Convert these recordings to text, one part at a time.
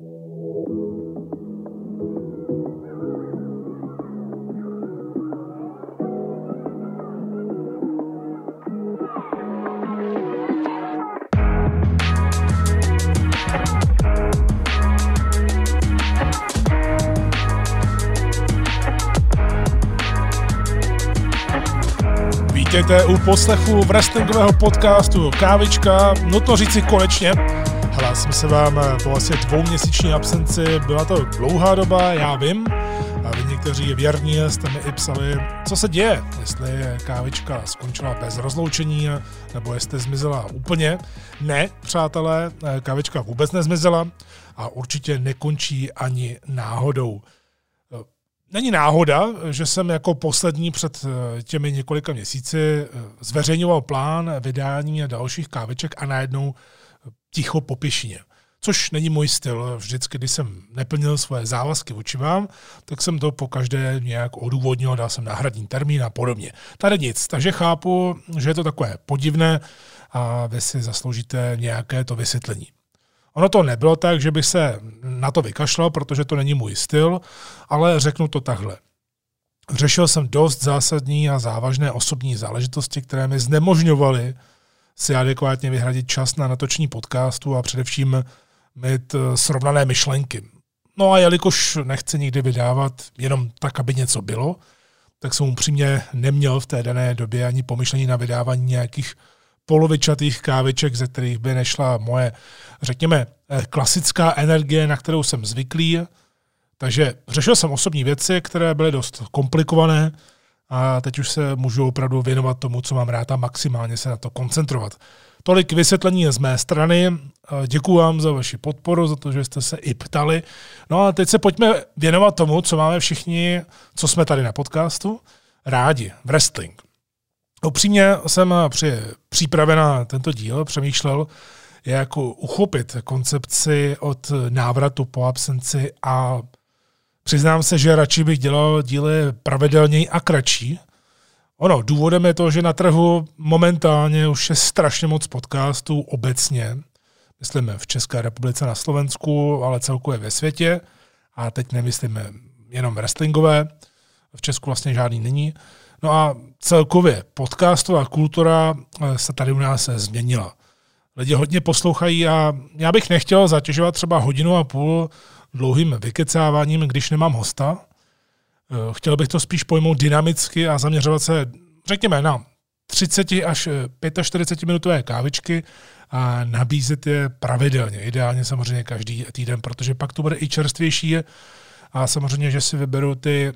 Vítejte u poslechu wrestlingového podcastu Kávička. Nutno říci konečně, hlásím se vám po asi dvouměsíční absenci. Byla to dlouhá doba, já vím. A vy někteří věrní jste mi i psali, co se děje, jestli kávička skončila bez rozloučení, nebo jestli zmizela úplně. Ne, přátelé, kávička vůbec nezmizela a určitě nekončí ani náhodou. Není náhoda, že jsem jako poslední před eh, těmi několika měsíci eh, zveřejňoval plán vydání dalších káveček a najednou eh, ticho po pěšině. Což není můj styl. Vždycky, když jsem neplnil svoje závazky vůči vám, tak jsem to po každé nějak odůvodnil, dal jsem náhradní termín a podobně. Tady nic, takže chápu, že je to takové podivné a vy si zasloužíte nějaké to vysvětlení. Ono to nebylo tak, že bych se na to vykašlal, protože to není můj styl, ale řeknu to takhle. Řešil jsem dost zásadní a závažné osobní záležitosti, které mi znemožňovaly si adekvátně vyhradit čas na natočení podcastu a především mít eh, srovnané myšlenky. No a jelikož nechci nikdy vydávat jenom tak, aby něco bylo, tak jsem upřímně neměl v té dané době ani pomyšlení na vydávání nějakých polovičatých káviček, ze kterých by nešla moje, řekněme, eh, klasická energie, na kterou jsem zvyklý. Takže řešil jsem osobní věci, které byly dost komplikované a teď už se můžu opravdu věnovat tomu, co mám rád a maximálně se na to koncentrovat. Tolik vysvětlení z mé strany. Děkuji vám za vaši podporu, za to, že jste se i ptali. No a teď se pojďme věnovat tomu, co máme všichni, co jsme tady na podcastu, rádi. Wrestling. Upřímně jsem při přípravě na tento díl přemýšlel, jak uchopit koncepci od návratu po absenci a přiznám se, že radši bych dělal díly pravidelněji a kratší. Ono, důvodem je to, že na trhu momentálně už je strašně moc podcastů obecně, myslím v České republice, na Slovensku, ale celkově ve světě. A teď nemyslím jenom wrestlingové, v Česku vlastně žádný není. No a celkově podcastová kultura eh, se tady u nás změnila. Lidi hodně poslouchají a já bych nechtěl zatěžovat třeba hodinu a půl dlouhým vykecáváním, když nemám hosta. Eh, chtěl bych to spíš pojmout dynamicky a zaměřovat se, řekněme, na 30 až 45 minutové kávičky a nabízet je pravidelně, ideálně samozřejmě každý týden, protože pak to bude i čerstvější a samozřejmě, že si vyberu ty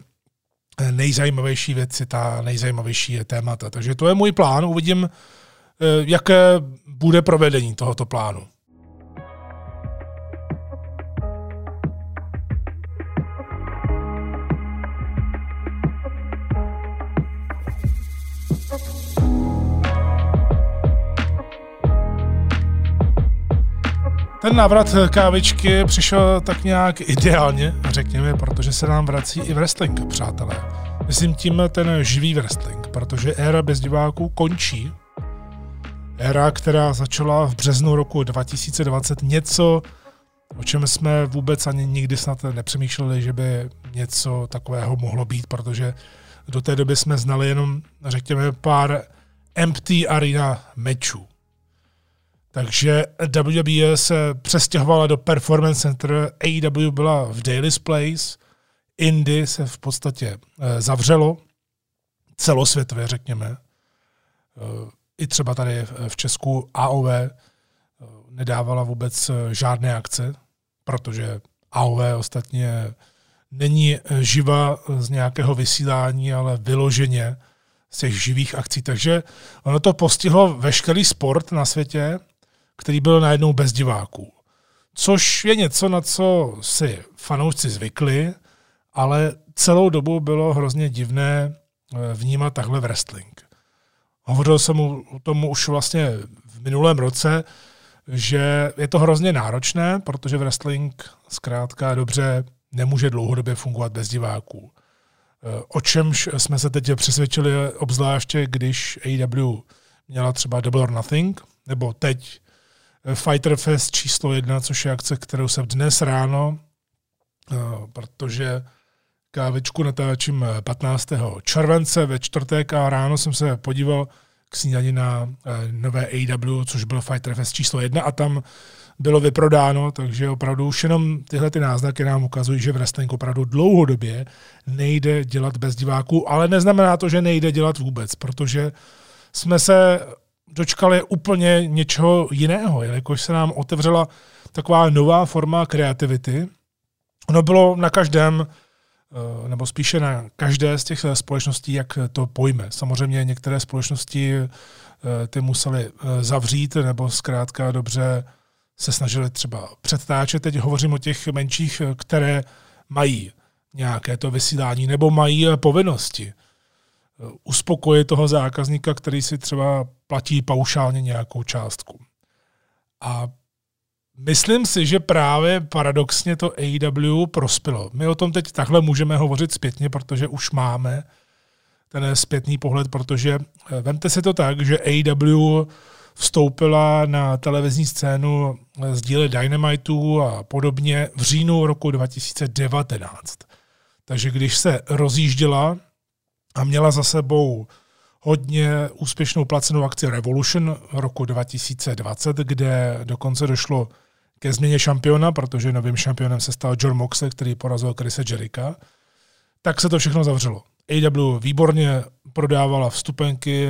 nejzajímavější věci, ta nejzajímavější je témata. Takže to je můj plán, uvidím, eh, jaké bude provedení tohoto plánu. Ten návrat kávičky přišel tak nějak ideálně, řekněme, protože se nám vrací i wrestling, přátelé. Myslím tím ten živý wrestling, protože éra bez diváků končí. Éra, která začala v březnu roku 2020, něco, o čem jsme vůbec ani nikdy snad nepřemýšleli, že by něco takového mohlo být, protože do té doby jsme znali jenom, řekněme, pár empty arena mečů. Takže WWE se přestěhovala do Performance Center, AEW byla v Daily's Place, Indy se v podstatě eh, zavřelo, celosvětově řekněme. Eh, I třeba tady v Česku AOV eh, nedávala vůbec žádné akce, protože AOV ostatně není živa z nějakého vysílání, ale vyloženě z těch živých akcí. Takže ono to postihlo veškerý sport na světě, který byl najednou bez diváků. Což je něco, na co si fanoušci zvykli, ale celou dobu bylo hrozně divné eh, vnímat takhle wrestling. Hovořil jsem o tom už vlastně v minulém roce, že je to hrozně náročné, protože wrestling zkrátka dobře nemůže dlouhodobě fungovat bez diváků. Eh, o čemž jsme se teď přesvědčili, obzvláště když AEW měla třeba Double or Nothing, nebo teď Fighter Fest číslo jedna, což je akce, kterou jsem dnes ráno, eh, protože kávičku natáčím 15. července ve čtvrtek a ráno jsem se podíval k snídani na nové AW, což byl Fighter Fest číslo jedna a tam bylo vyprodáno, takže opravdu už jenom tyhle ty náznaky nám ukazují, že wrestling opravdu dlouhodobě nejde dělat bez diváků, ale neznamená to, že nejde dělat vůbec, protože jsme se dočkali úplně něčeho jiného, jelikož se nám otevřela taková nová forma kreativity. Ono bylo na každém, eh, nebo spíše na každé z těch společností, jak to pojme. Samozřejmě některé společnosti eh, ty museli eh, zavřít, nebo zkrátka dobře se snažili třeba předtáčet. Teď hovořím o těch menších, které mají nějaké to vysílání nebo mají povinnosti uspokojit toho zákazníka, který si třeba platí paušálně nějakou částku. A myslím si, že právě paradoxně to AEW prospělo. My o tom teď takhle můžeme hovořit zpětně, protože už máme ten zpětný pohled, protože eh, vemte si to tak, že AEW vstoupila na televizní scénu z díly Dynamitu a podobně v říjnu roku 2019. Takže když se rozjížděla a měla za sebou hodně úspěšnou placenou akci Revolution roku 2020, kde dokonce došlo ke změně šampiona, protože novým šampionem se stal John Moxley, který porazil Chrisa Jericha, tak se to všechno zavřelo. AW výborně prodávala vstupenky,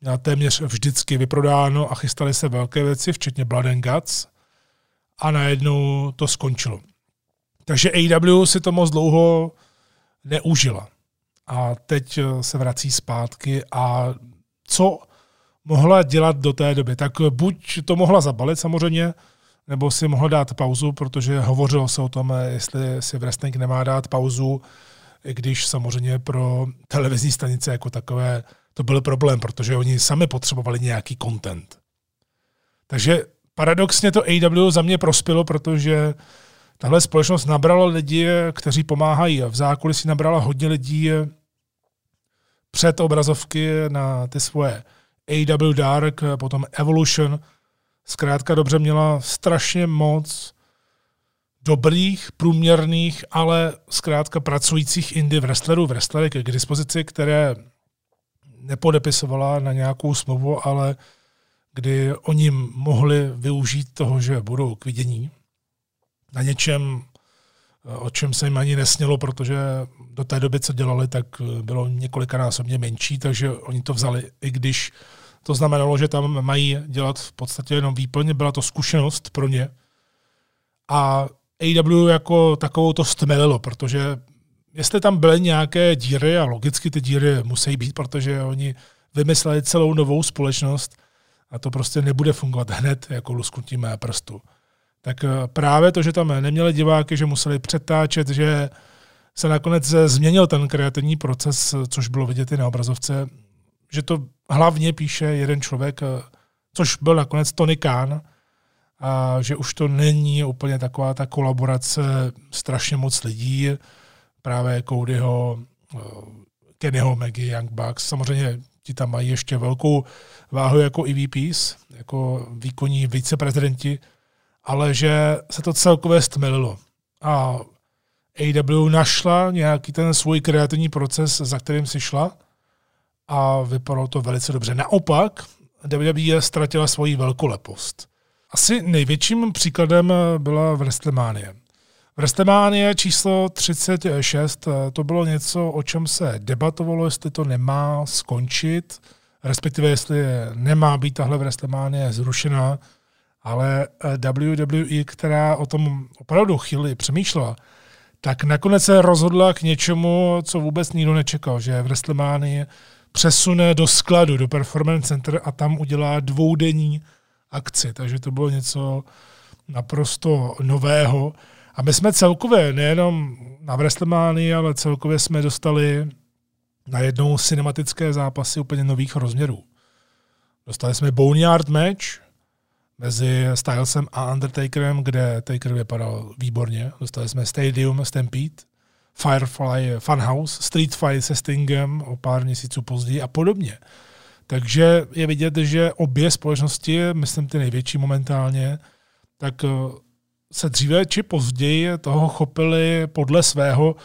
měla téměř vždycky vyprodáno a chystali se velké věci, včetně Blood and Guts a najednou to skončilo. Takže AW si to moc dlouho neužila. A teď se vrací zpátky a co mohla dělat do té doby? Tak buď to mohla zabalit samozřejmě, nebo si mohla dát pauzu, protože hovořilo se o tom, jestli si wrestling nemá dát pauzu, i když samozřejmě pro televizní stanice jako takové to byl problém, protože oni sami potřebovali nějaký content. Takže paradoxně to AW za mě prospělo, protože tahle společnost nabrala lidi, kteří pomáhají. V zákulisí nabrala hodně lidí před obrazovky na ty svoje AW Dark, potom Evolution. Zkrátka dobře měla strašně moc dobrých, průměrných, ale zkrátka pracujících indie wrestlerů, wrestlerek k dispozici, které nepodepisovala na nějakou smlouvu, ale kdy oni mohli využít toho, že budou k vidění na něčem, o čem se jim ani nesnělo, protože do té doby, co dělali, tak bylo několikanásobně menší, takže oni to vzali, i když to znamenalo, že tam mají dělat v podstatě jenom výplně, byla to zkušenost pro ně. A AW jako takovou to stmelilo, protože jestli tam byly nějaké díry, a logicky ty díry musí být, protože oni vymysleli celou novou společnost a to prostě nebude fungovat hned jako lusknutí mé prstu. Tak eh, právě to, že tam neměli diváky, že museli přetáčet, že se nakonec změnil ten kreativní proces, což bylo vidět i na obrazovce, že to hlavně píše jeden člověk, eh, což byl nakonec Tony Khan, a že už to není úplně taková ta kolaborace strašně moc lidí, právě Codyho, eh, Kennyho, Maggie, Young Bucks. Samozřejmě ti tam mají ještě velkou váhu jako EVPs, jako výkonní viceprezidenti, ale že se to celkově stmelilo. A AW našla nějaký ten svůj kreativní proces, za kterým si šla a vypadalo to velice dobře. Naopak, WWE ztratila svoji velkolepost. Asi největším příkladem byla WrestleMania. WrestleMania číslo 36, eh, to bylo něco, o čem se debatovalo, jestli to nemá skončit, respektive jestli nemá být tahle WrestleMania zrušena, ale eh, WWE, která o tom opravdu chvíli přemýšlela, tak nakonec se rozhodla k něčemu, co vůbec nikdo nečekal, že WrestleMania přesune do skladu, do Performance Center a tam udělá dvoudenní akci. Takže to bylo něco naprosto nového. A my jsme celkově, nejenom na WrestleMania, ale celkově jsme dostali na jednou cinematické zápasy úplně nových rozměrů. Dostali jsme Boneyard match mezi Stylesem a Undertakerem, kde Taker vypadal výborně. Dostali jsme Stadium Stampede, Firefly Funhouse, Street Fight se Stingem o pár měsíců později a podobně. Takže je vidět, že obě společnosti, myslím ty největší momentálně, tak eh, se dříve či později toho chopili podle svého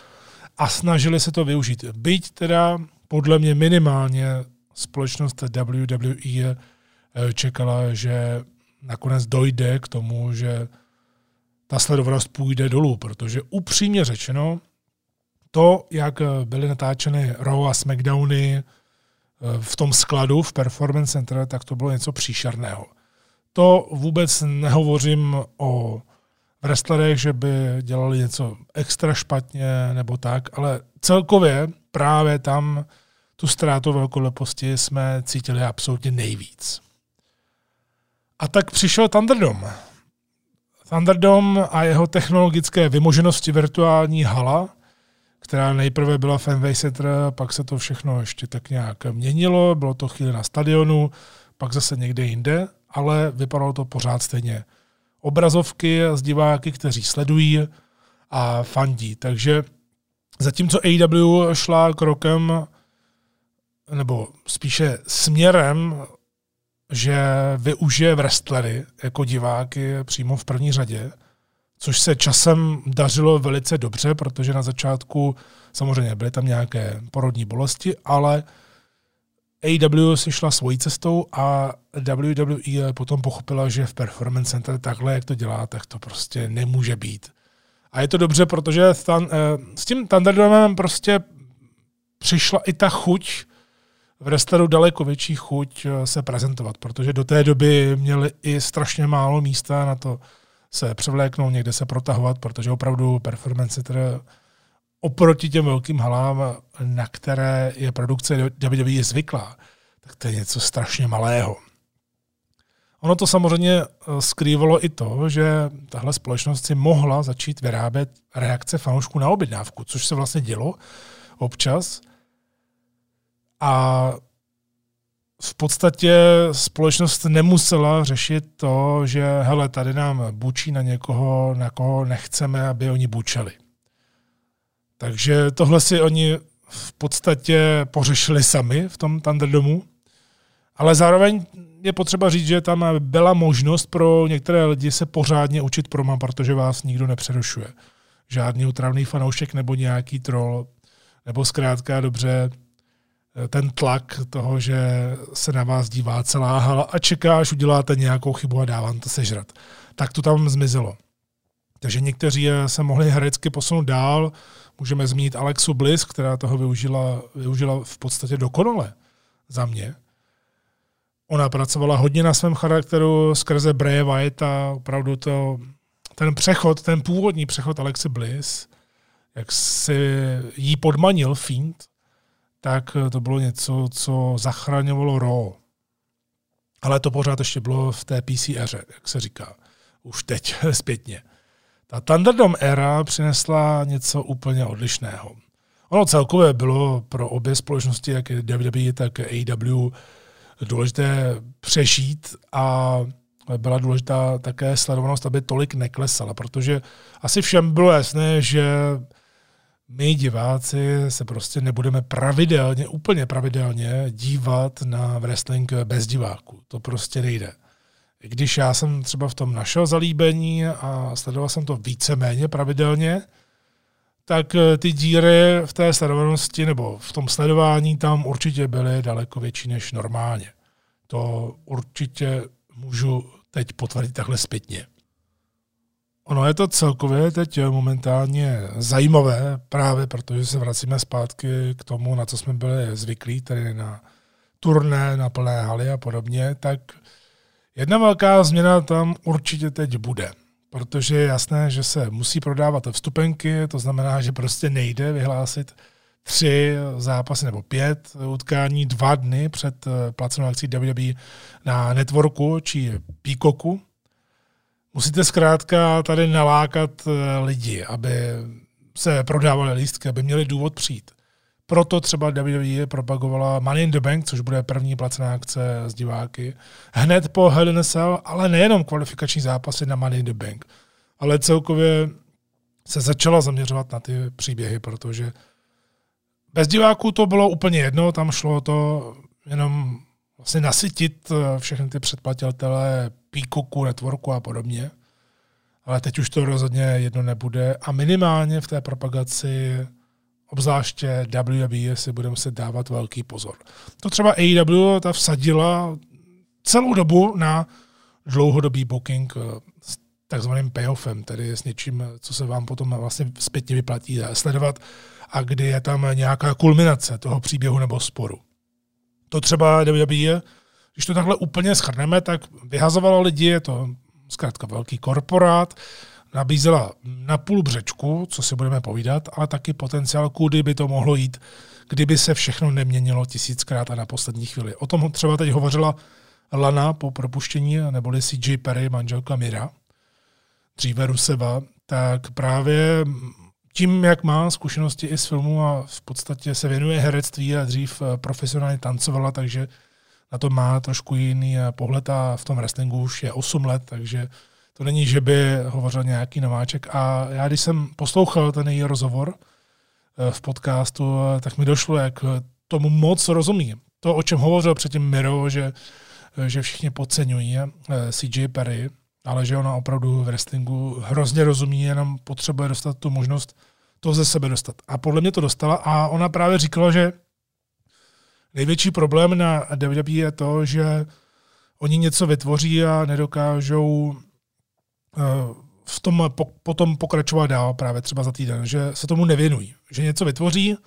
a snažili se to využít. Byť teda podle mě minimálně společnost WWE eh, čekala, že nakonec dojde k tomu, že ta sledovanost půjde dolů, protože upřímně řečeno, to, jak byly natáčeny Raw a SmackDowny eh, v tom skladu v Performance Center, tak to bylo něco příšerného. To vůbec nehovořím o wrestlerech, že by dělali něco extra špatně nebo tak, ale celkově právě tam tu ztrátu velkoleposti jsme cítili absolutně nejvíc. A tak přišel Thunderdome. Thunderdome a jeho technologické vymoženosti virtuální hala, která nejprve byla Fenway Center, pak se to všechno ještě tak nějak měnilo, bylo to chvíli na stadionu, pak zase někde jinde, ale vypadalo to pořád stejně. Obrazovky z diváky, kteří sledují a fandí. Takže zatímco AW šla krokem, nebo spíše směrem že využije wrestlery jako diváky přímo v první řadě, což se časem dařilo velice dobře, protože na začátku samozřejmě byly tam nějaké porodní bolesti, ale AEW si šla svojí cestou a WWE potom pochopila, že v Performance Center takhle, jak to dělá, tak to prostě nemůže být. A je to dobře, protože eh, s tím Thunderdomem prostě přišla i ta chuť v restauru daleko větší chuť eh, se prezentovat, protože do té doby měli i strašně málo místa na to se převléknout, někde se protahovat, protože opravdu performance center oproti těm velkým halám, na které je produkce WWE zvyklá, tak to je něco strašně malého. Ono to samozřejmě eh, skrývalo i to, že tahle společnost si mohla začít vyrábět reakce fanoušků na objednávku, což se vlastně dělo občas – a v podstatě společnost nemusela řešit to, že hele, tady nám bučí na někoho, na koho nechceme, aby oni bučeli. Takže tohle si oni v podstatě pořešili sami v tom Thunderdomu, ale zároveň je potřeba říct, že tam byla možnost pro některé lidi se pořádně učit proma, protože vás nikdo nepřerušuje. Žádný utravný fanoušek nebo nějaký troll, nebo zkrátka dobře ten tlak toho, že se na vás dívá celá hala a čeká, až uděláte nějakou chybu a dá vám to sežrat. Tak to tam zmizelo. Takže někteří se mohli herecky posunout dál. Můžeme zmínit Alexu Bliss, která toho využila, využila v podstatě dokonale za mě. Ona pracovala hodně na svém charakteru skrze Bray Wyatt a opravdu to, ten přechod, ten původní přechod Alexy Bliss, jak si jí podmanil Fiend, tak to bylo něco, co zachraňovalo Raw. Ale to pořád ještě bylo v té PC éře, jak se říká. Už teď zpětně. Ta Thunderdome éra přinesla něco úplně odlišného. Ono celkově bylo pro obě společnosti, jak WWE, tak AEW, důležité přežít a byla důležitá také sledovanost, aby tolik neklesala, protože asi všem bylo jasné, že my diváci se prostě nebudeme pravidelně, úplně pravidelně dívat na wrestling bez diváků. To prostě nejde. I když já jsem třeba v tom našel zalíbení a sledoval jsem to víceméně pravidelně, tak eh, ty díry v té sledovanosti nebo v tom sledování tam určitě byly daleko větší než normálně. To určitě můžu teď potvrdit takhle zpětně. Ono je to celkově teď momentálně zajímavé, právě protože se vracíme zpátky k tomu, na co jsme byli zvyklí, tedy na turné, na plné haly a podobně, tak jedna velká změna tam určitě teď bude. Protože je jasné, že se musí prodávat vstupenky, to znamená, že prostě nejde vyhlásit tři zápasy nebo pět utkání dva dny před placenou akcí WWE na networku či Peacocku, Musíte zkrátka tady nalákat eh, lidi, aby se prodávali lístky, aby měli důvod přijít. Proto třeba WWE propagovala Money in the Bank, což bude první placená akce z diváky, hned po Hell in a Cell, ale nejenom kvalifikační zápasy na Money in the Bank, ale celkově se začala zaměřovat na ty příběhy, protože bez diváků to bylo úplně jedno, tam šlo to jenom vlastně nasytit eh, všechny ty předplatitele Peacocku, Networku a podobně. Ale teď už to rozhodně jedno nebude a minimálně v té propagaci obzvláště WWE si bude muset dávat velký pozor. To třeba AEW ta vsadila celou dobu na dlouhodobý booking eh, s takzvaným payoffem, tedy s něčím, co se vám potom vlastně zpětně vyplatí sledovat a kdy je tam nějaká kulminace toho příběhu nebo sporu. To třeba WWE, když to takhle úplně schrneme, tak vyhazovalo lidi, je to zkrátka velký korporát, nabízela na půl břečku, co si budeme povídat, ale taky potenciál, kudy by to mohlo jít, kdyby se všechno neměnilo tisíckrát a na poslední chvíli. O tom třeba teď hovořila Lana po propuštění, neboli CJ Perry, manželka Mira, dříve Ruseva, tak právě tím, jak má zkušenosti i z filmu a v podstatě se věnuje herectví a dřív eh, profesionálně tancovala, takže na to má trošku jiný eh, pohled a v tom wrestlingu už je 8 let, takže to není, že by hovořil nějaký nováček. A já, když jsem poslouchal ten její rozhovor eh, v podcastu, tak mi došlo, jak tomu moc rozumí. To, o čem hovořil předtím Miro, že, že všichni podceňují CJ Perry, ale že ona opravdu v wrestlingu hrozně rozumí, jenom potřebuje dostat tu možnost to ze sebe dostat. A podle mě to dostala a ona právě říkala, že největší problém na WWE je to, že oni něco vytvoří a nedokážou eh, v tom potom pokračovat dál právě třeba za týden, že se tomu nevěnují. Že něco vytvoří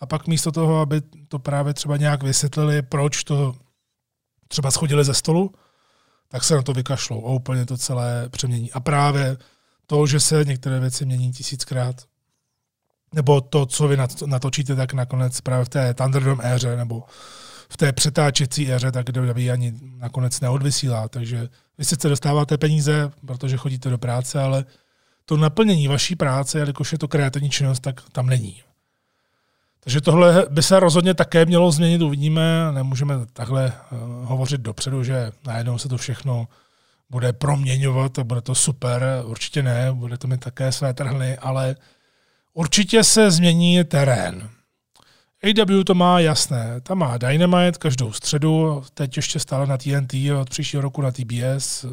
a pak místo toho, aby to právě třeba nějak vysvětlili, proč to třeba schodili ze stolu, tak se na to vykašlou a úplně to celé přemění. A právě to, že se některé věci mění tisíckrát, nebo to, co vy natočíte, tak nakonec právě v té Thunderdome éře, nebo v té přetáčecí éře, tak WWE ani nakonec neodvysílá. Takže vy sice dostáváte peníze, protože chodíte do práce, ale to naplnění vaší práce, jelikož je to kreativní činnost, tak tam není. Takže tohle by se rozhodně také mělo změnit, uvidíme. Nemůžeme takhle uh, hovořit dopředu, že najednou se to všechno bude proměňovat a bude to super. Určitě ne, bude to mít také své trhny, ale určitě se změní terén. AW to má jasné. Tam má Dynamite každou středu, teď ještě stále na TNT, od příštího roku na TBS.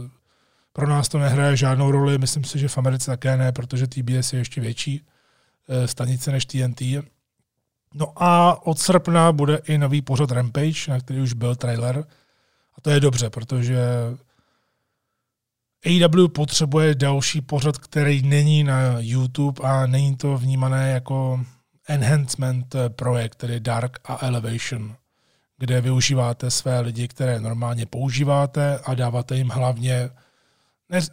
Pro nás to nehraje žádnou roli, myslím si, že v Americe také ne, protože TBS je ještě větší eh, stanice než TNT. No a od srpna bude i nový pořad Rampage, na který už byl trailer. A to je dobře, protože AW potřebuje další pořad, který není na YouTube a není to vnímané jako enhancement projekt, tedy Dark a Elevation, kde využíváte své lidi, které normálně používáte a dáváte jim hlavně,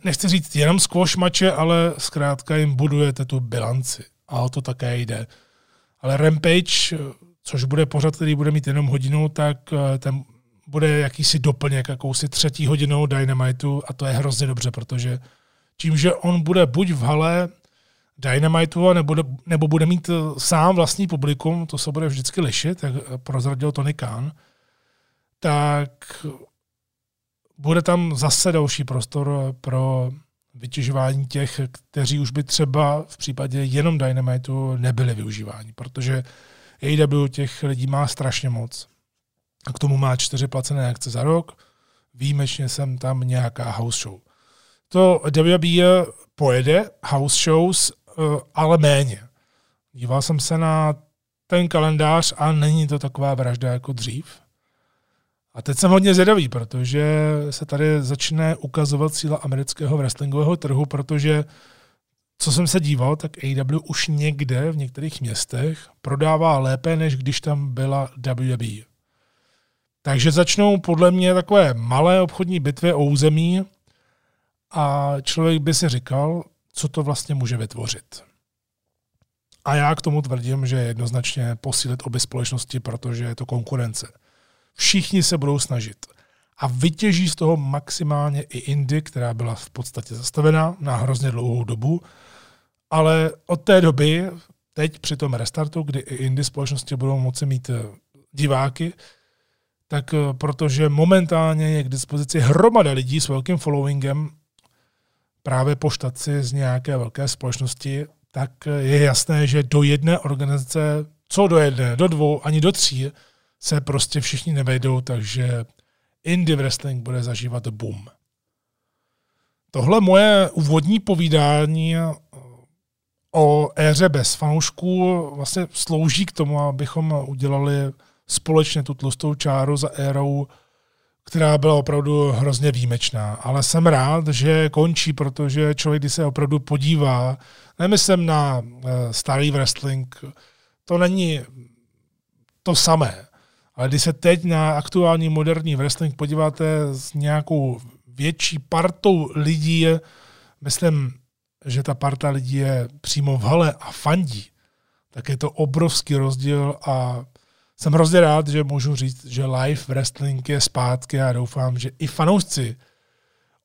nechci říct jenom squash mače, ale zkrátka jim budujete tu bilanci. A o to také jde. Ale Rampage, což bude pořad, který bude mít jenom hodinu, tak eh, ten bude jakýsi doplněk, jakousi třetí hodinou Dynamitu a to je hrozně dobře, protože tím, že on bude buď v hale Dynamitu, nebo, nebo bude mít eh, sám vlastní publikum, to se bude vždycky lišit, jak prozradil Tony Khan, tak bude tam zase další prostor pro vytěžování těch, kteří už by třeba v případě jenom Dynamitu nebyli využíváni, protože AW těch lidí má strašně moc. A k tomu má čtyři placené akce za rok, výjimečně jsem tam nějaká house show. To WWE pojede house shows, eh, ale méně. Díval jsem se na ten kalendář a není to taková vražda jako dřív. A teď jsem hodně zvědavý, protože se tady začne ukazovat síla amerického wrestlingového trhu, protože co jsem se díval, tak AW už někde v některých městech prodává lépe, než když tam byla WWE. Takže začnou podle mě takové malé obchodní bitvy o území a člověk by si říkal, co to vlastně může vytvořit. A já k tomu tvrdím, že jednoznačně posílit obě společnosti, protože je to konkurence. Všichni se budou snažit. A vytěží z toho maximálně i Indy, která byla v podstatě zastavená na hrozně dlouhou dobu, ale od té doby, teď při tom restartu, kdy i Indy společnosti budou moci mít eh, diváky, tak eh, protože momentálně je k dispozici hromada lidí s velkým followingem právě po štaci z nějaké velké společnosti, tak eh, je jasné, že do jedné organizace, co do jedné, do dvou, ani do tří, se prostě všichni nevejdou, takže indie wrestling bude zažívat boom. Tohle moje úvodní povídání o éře bez fanoušků vlastně slouží k tomu, abychom udělali společně tu tlustou čáru za érou, která byla opravdu hrozně výjimečná. Ale jsem rád, že končí, protože člověk, když se opravdu podívá, nemyslím na eh, starý wrestling, to není to samé. Ale když se teď na aktuální moderní wrestling podíváte s nějakou větší partou lidí, myslím, že ta parta lidí je přímo v hale a fandí, tak je to obrovský rozdíl a jsem hrozně rád, že můžu říct, že live wrestling je zpátky a doufám, že i fanoušci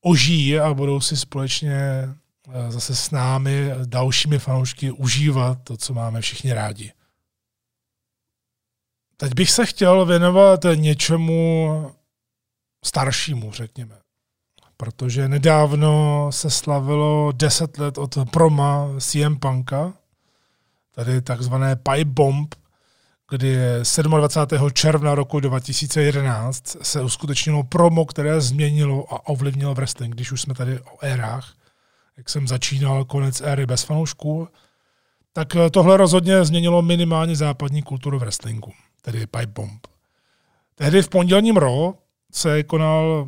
ožijí a budou si společně eh, zase s námi, dalšími fanoušky, užívat to, co máme všichni rádi. Teď bych se chtěl věnovat něčemu staršímu, řekněme. Protože nedávno se slavilo 10 let od proma CM Punka, tady takzvané Pipe Bomb, kdy 27. června roku 2011 se uskutečnilo promo, které změnilo a ovlivnilo wrestling, když už jsme tady o érách, jak jsem začínal konec éry bez fanoušků, tak tohle rozhodně změnilo minimálně západní kulturu wrestlingu tedy Pipe Bomb. Tehdy v pondělním Raw se konal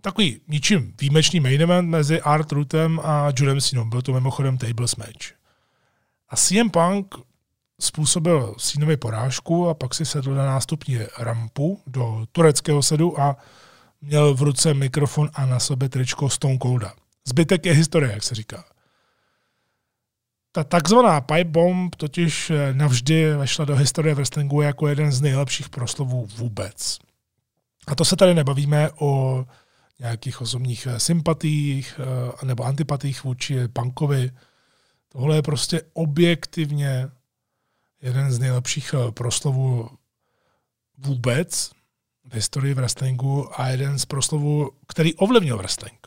takový ničím výjimečný main event mezi Art Rootem a Judem Sinom. Byl to mimochodem tables match. A CM Punk způsobil Sinovi porážku a pak si sedl na nástupní rampu do tureckého sedu a měl v ruce mikrofon a na sobě tričko Stone Colda. Zbytek je historie, jak se říká. Ta takzvaná pipe bomb totiž eh, navždy vešla do historie wrestlingu jako jeden z nejlepších proslovů vůbec. A to se tady nebavíme o nějakých osobních eh, sympatích eh, nebo antipatích vůči punkovi. Tohle je prostě objektivně jeden z nejlepších proslovů vůbec v historii wrestlingu a jeden z proslovů, který ovlivnil wrestling.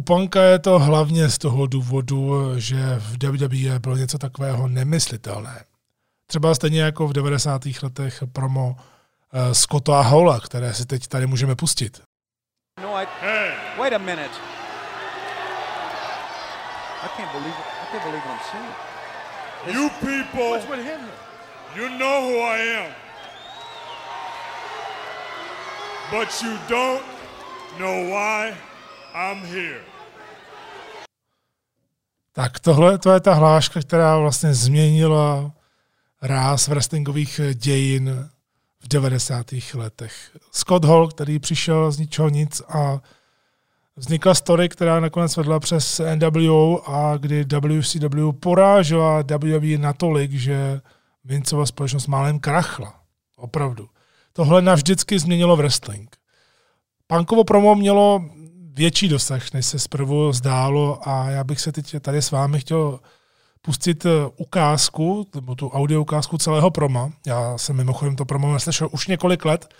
U Panka je to hlavně z toho důvodu, že v WWE bylo něco takového nemyslitelné. Třeba stejně jako v 90. letech promo uh, Scotta a Hola, které si teď tady můžeme pustit. No, I, hey. Wait a minute. I can't believe it. I can't believe what I'm seeing. It's, you people, what's with him? you know who I am. But you don't know why I'm here. Tak tohle to je ta hláška, která vlastně změnila ráz wrestlingových dějin v 90. letech. Scott Hall, který přišel z ničeho nic a vznikla story, která nakonec vedla přes NWO a kdy WCW porážela WWE natolik, že Vincova společnost málem krachla. Opravdu. Tohle navždycky změnilo wrestling. Punkovo promo mělo větší dosah, než se zprvu zdálo a já bych se teď tady s vámi chtěl pustit eh, ukázku, nebo tu audio ukázku celého proma. Já jsem mimochodem to promo neslyšel už několik let,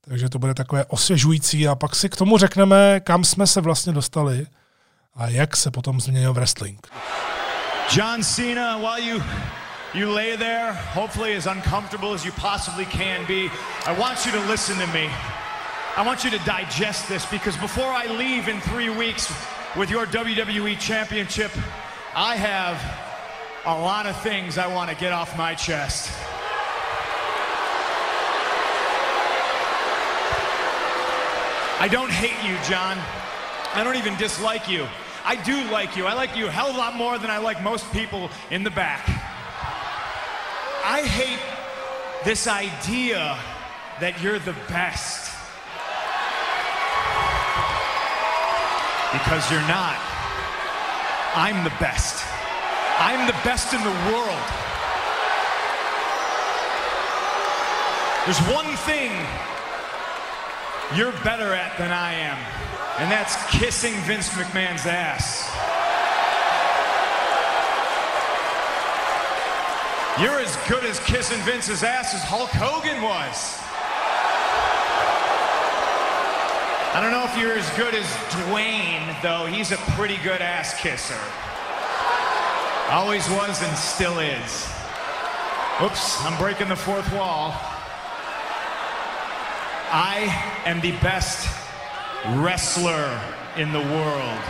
takže to bude takové osvěžující a pak si k tomu řekneme, kam jsme se vlastně dostali a jak se potom změnil wrestling. John Cena, while you you lay there, hopefully as uncomfortable as you possibly can be, I want you to listen to me. I want you to digest this because before I leave in three weeks with your WWE Championship, I have a lot of things I want to get off my chest. I don't hate you, John. I don't even dislike you. I do like you. I like you a hell of a lot more than I like most people in the back. I hate this idea that you're the best. Because you're not. I'm the best. I'm the best in the world. There's one thing you're better at than I am, and that's kissing Vince McMahon's ass. You're as good as kissing Vince's ass as Hulk Hogan was. I don't know if you're as good as Dwayne, though. He's a pretty good ass kisser. Always was and still is. Oops, I'm breaking the fourth wall. I am the best wrestler in the world.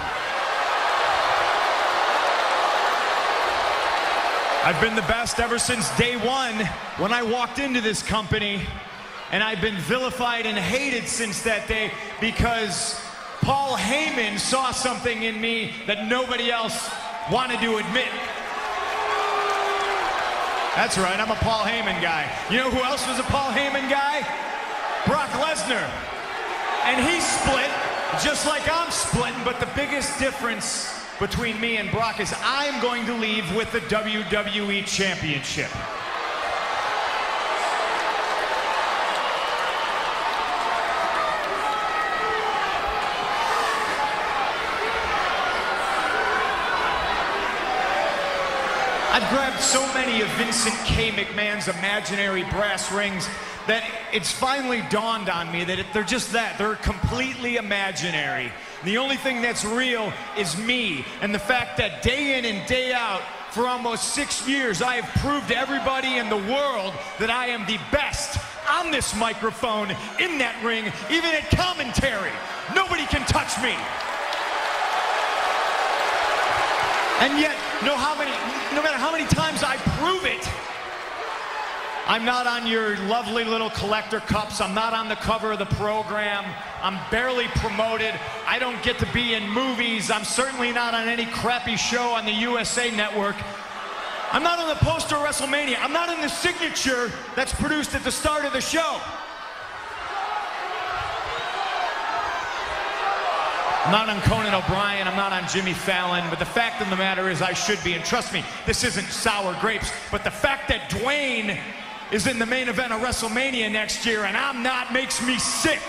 I've been the best ever since day one when I walked into this company, and I've been vilified and hated since that day because Paul Heyman saw something in me that nobody else wanted to admit. That's right, I'm a Paul Heyman guy. You know who else was a Paul Heyman guy? Brock Lesnar. And he split just like I'm splitting, but the biggest difference between me and Brock is I'm going to leave with the WWE Championship. I've grabbed so many of Vincent K. McMahon's imaginary brass rings that it's finally dawned on me that they're just that. They're completely imaginary. The only thing that's real is me and the fact that day in and day out, for almost six years, I have proved to everybody in the world that I am the best on this microphone, in that ring, even at commentary. Nobody can touch me. And yet, no, how many, no matter how many times I prove it, I'm not on your lovely little collector cups. I'm not on the cover of the program. I'm barely promoted. I don't get to be in movies. I'm certainly not on any crappy show on the USA Network. I'm not on the poster of WrestleMania. I'm not in the signature that's produced at the start of the show. I'm not on Conan O'Brien, I'm not on Jimmy Fallon, but the fact of the matter is I should be. And trust me, this isn't sour grapes, but the fact that Dwayne is in the main event of WrestleMania next year and I'm not makes me sick.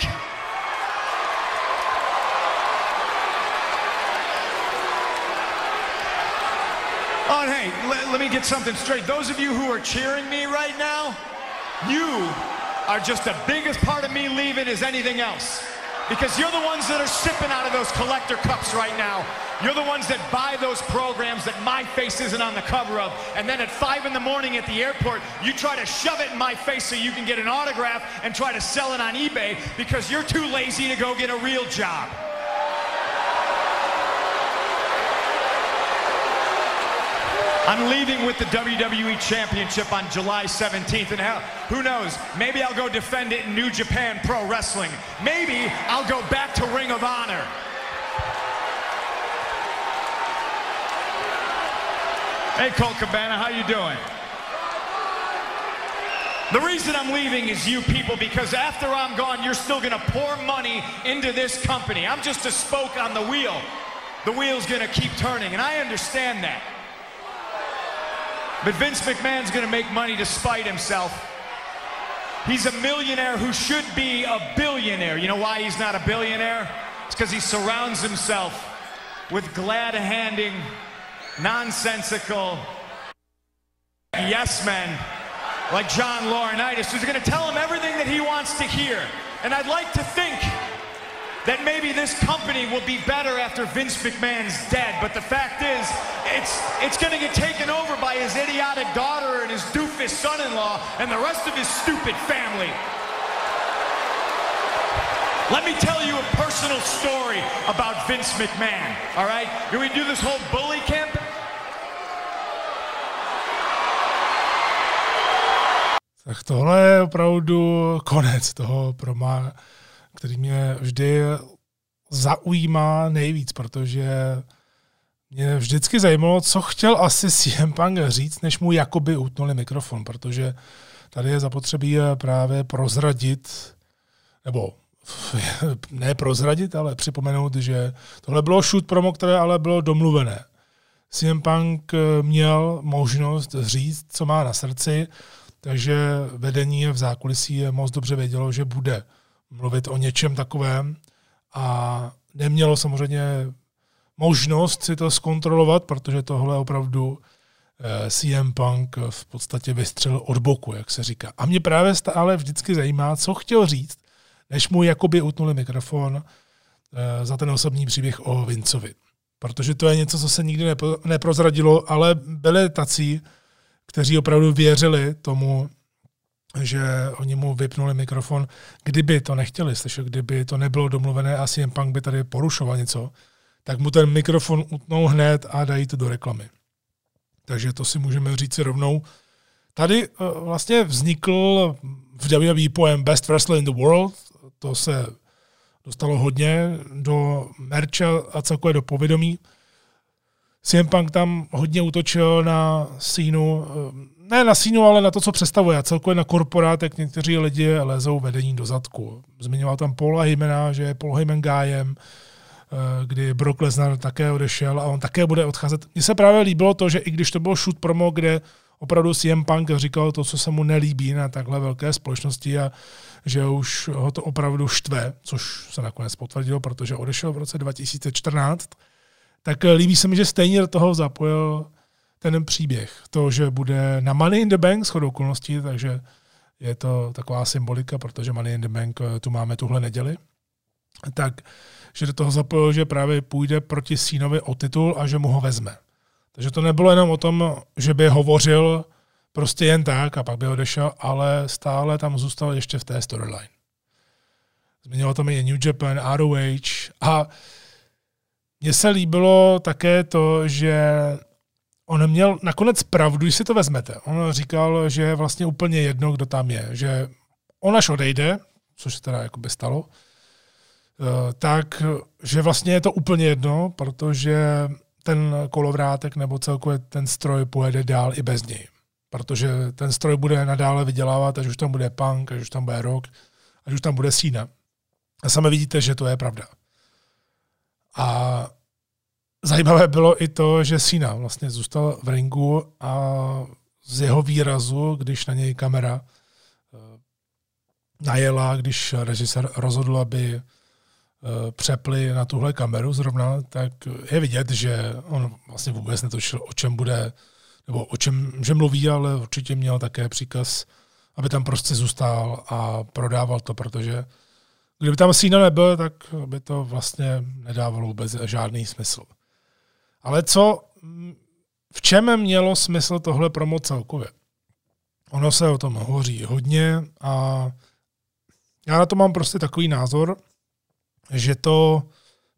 Oh, hey, let, let me get something straight. Those of you who are cheering me right now, you are just the biggest part of me leaving as anything else. Because you're the ones that are sipping out of those collector cups right now. You're the ones that buy those programs that my face isn't on the cover of. And then at 5 in the morning at the airport, you try to shove it in my face so you can get an autograph and try to sell it on eBay because you're too lazy to go get a real job. I'm leaving with the WWE Championship on July 17th, and hell, who knows? Maybe I'll go defend it in New Japan Pro Wrestling. Maybe I'll go back to Ring of Honor. Hey, Colt Cabana, how you doing? The reason I'm leaving is you people because after I'm gone, you're still gonna pour money into this company. I'm just a spoke on the wheel. The wheel's gonna keep turning, and I understand that. But Vince McMahon's going to make money despite himself. He's a millionaire who should be a billionaire. You know why he's not a billionaire? It's because he surrounds himself with glad handing, nonsensical yes men like John Laurinaitis, who's going to tell him everything that he wants to hear. And I'd like to think that maybe this company will be better after Vince McMahon's dead. But the fact is, it's, it's going to get taken over by his idiotic daughter and his doofus son-in-law and the rest of his stupid family. Let me tell you a personal story about Vince McMahon, all right? Can we do this whole bully camp? Tak tohle je opravdu konec toho promá, který mě vždy zaujímá nejvíc, protože mě vždycky zajímalo, co chtěl asi CM Punk říct, než mu jakoby utnuli mikrofon, protože tady je zapotřebí právě prozradit, nebo ne prozradit, ale připomenout, že tohle bylo shoot promo, které ale bylo domluvené. CM Punk měl možnost říct, co má na srdci, takže vedení v zákulisí moc dobře vědělo, že bude mluvit o něčem takovém a nemělo samozřejmě možnost si to zkontrolovat, protože tohle opravdu eh, CM Punk v podstatě vystřelil od boku, jak se říká. A mě právě stále vždycky zajímá, co chtěl říct, než mu jakoby utnuli mikrofon eh, za ten osobní příběh o Vincovi. Protože to je něco, co se nikdy neprozradilo, ale byli tací, kteří opravdu věřili tomu, že oni mu vypnuli mikrofon, kdyby to nechtěli slyšet, kdyby to nebylo domluvené a CM Punk by tady porušoval něco, tak mu ten mikrofon utnou hned a dají to do reklamy. Takže to si můžeme říct si rovnou. Tady uh, vlastně vznikl v WWE pojem Best Wrestler in the World, to se dostalo hodně do mercha a celkově do povědomí. CM Punk tam hodně útočil na sínu, eh, ne na sínu, ale na to, co představuje. A celkově na korporátek někteří lidi lezou vedení do zadku. Zmiňoval tam Paula Hymena, že je Paul Heyman gájem, eh, kdy Brock Lesnar také odešel a on také bude odcházet. Mně se právě líbilo to, že i když to byl shoot promo, kde opravdu CM Punk říkal to, co se mu nelíbí na takhle velké společnosti a že už ho to opravdu štve, což se nakonec potvrdilo, protože odešel v roce 2014, tak líbí se mi, že stejně do toho zapojil ten příběh. To, že bude na Money in the Bank shodou okolností, takže je to taková symbolika, protože Money in the Bank eh, tu máme tuhle neděli. Tak, že do toho zapojil, že právě půjde proti Sínovi o titul a že mu ho vezme. Takže to nebylo jenom o tom, že by hovořil prostě jen tak a pak by odešel, ale stále tam zůstal ještě v té storyline. Změnilo to i New Japan, ROH a mně se líbilo také to, že on měl nakonec pravdu, když si to vezmete. On říkal, že je vlastně úplně jedno, kdo tam je. Že on až odejde, což se teda jakoby stalo, eh, tak, že vlastně je to úplně jedno, protože ten kolovrátek nebo celkově ten stroj pojede dál i bez něj. Protože ten stroj bude nadále vydělávat, až už tam bude punk, až už tam bude rock, až už tam bude sína. A sami vidíte, že to je pravda. A zajímavé bylo i to, že Sina vlastně zůstal v ringu a z jeho výrazu, když na něj kamera eh, najela, když režisér rozhodl, aby eh, přepli na tuhle kameru zrovna, tak je vidět, že on vlastně vůbec netočil, o čem bude, nebo o čem že mluví, ale určitě měl také příkaz, aby tam prostě zůstal a prodával to, protože Kdyby tam Sína nebyl, tak by to vlastně nedávalo vůbec žádný smysl. Ale co, v čem mělo smysl tohle promo celkově? Ono se o tom hovoří hodně a já na to mám prostě takový názor, že to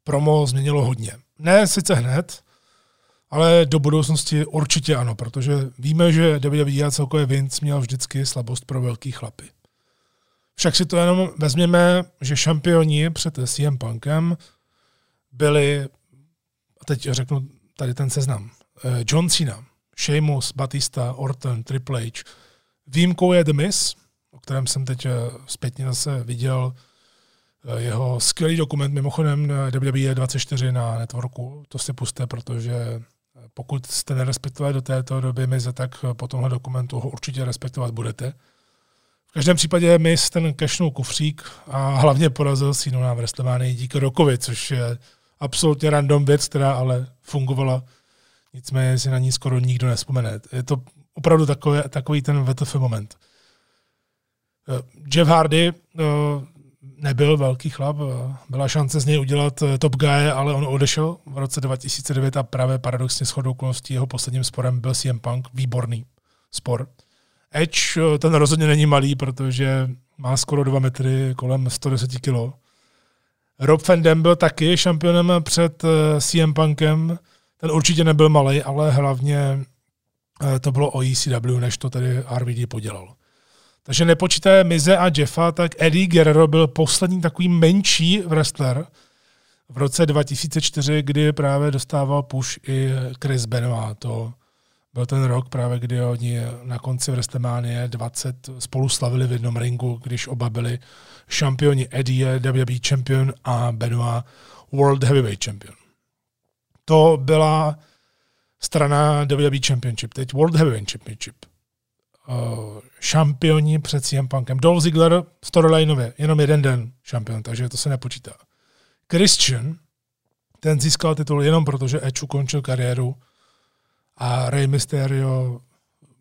promo změnilo hodně. Ne sice hned, ale do budoucnosti určitě ano, protože víme, že WWE a celkově Vince měl vždycky slabost pro velký chlapy. Však si to jenom vezměme, že šampioni před CM Punkem byli, a teď řeknu tady ten seznam, eh, John Cena, Sheamus, Batista, Orton, Triple H. Výjimkou je The Miz, o kterém jsem teď eh, zpětně zase viděl eh, jeho skvělý dokument, mimochodem WWE 24 na networku, to si puste, protože pokud jste nerespektovali do této doby Mize, tak po tomhle dokumentu ho určitě respektovat budete. Každém případě Miss ten kašnul kufřík a hlavně porazil Sínu na WrestleMania díky Rokovi, což je absolutně random věc, která ale fungovala. Nicméně si na ní skoro nikdo nespomene. Je to opravdu takový, takový ten VTF moment. Eh, Jeff Hardy eh, nebyl velký chlap, eh, byla šance z něj udělat top guy, ale on odešel v roce 2009 a právě paradoxně shodou okolností jeho posledním sporem byl CM Punk, výborný spor. Edge, ten rozhodně není malý, protože má skoro 2 metry, kolem 110 kg. Rob Van Dam byl taky šampionem před eh, CM Punkem. Ten určitě nebyl malý, ale hlavně eh, to bylo o ECW, než to tady RVD podělal. Takže nepočítaje Mize a Jeffa, tak Eddie Guerrero byl poslední takový menší wrestler v roce 2004, kdy právě dostával push i Chris Benoit. To byl ten rok právě, kdy oni na konci WrestleMania 20 spolu slavili v jednom ringu, když oba byli šampioni Eddie, WWE champion a Benoit World Heavyweight champion. To byla strana WWE Championship, teď World Heavyweight Championship. Uh, šampioni před CM Punkem. Dolph Ziggler storylineově, jenom jeden den šampion, takže to se nepočítá. Christian, ten získal titul jenom proto, že Edge ukončil kariéru a Rey Mysterio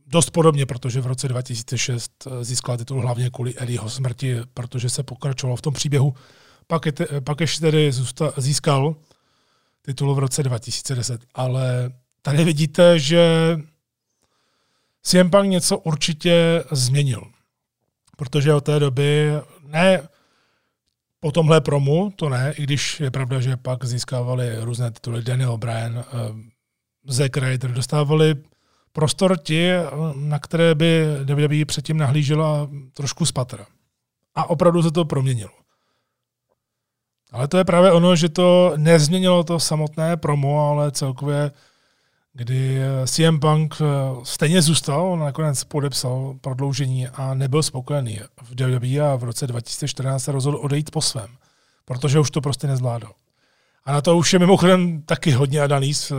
dost podobně, protože v roce 2006 získal titul hlavně kvůli Eddieho smrti, protože se pokračovalo v tom příběhu. Pak, je te, pak ještě tedy zůsta, získal titul v roce 2010, ale tady vidíte, že CM Punk něco určitě změnil. Protože od té doby, ne po tomhle promu, to ne, i když je pravda, že pak získávali různé tituly Daniel Bryan, uh, Zack Ryder, dostávali prostor ti, na které by WWE předtím nahlížela trošku z patra. A opravdu se to proměnilo. Ale to je právě ono, že to nezměnilo to samotné promo, ale celkově, kdy CM Punk eh, stejně zůstal, on nakonec podepsal prodloužení a nebyl spokojený v WWE a v roce 2014 se rozhodl odejít po svém, protože už to prostě nezvládal. A na to už je mimochodem taky hodně analýz,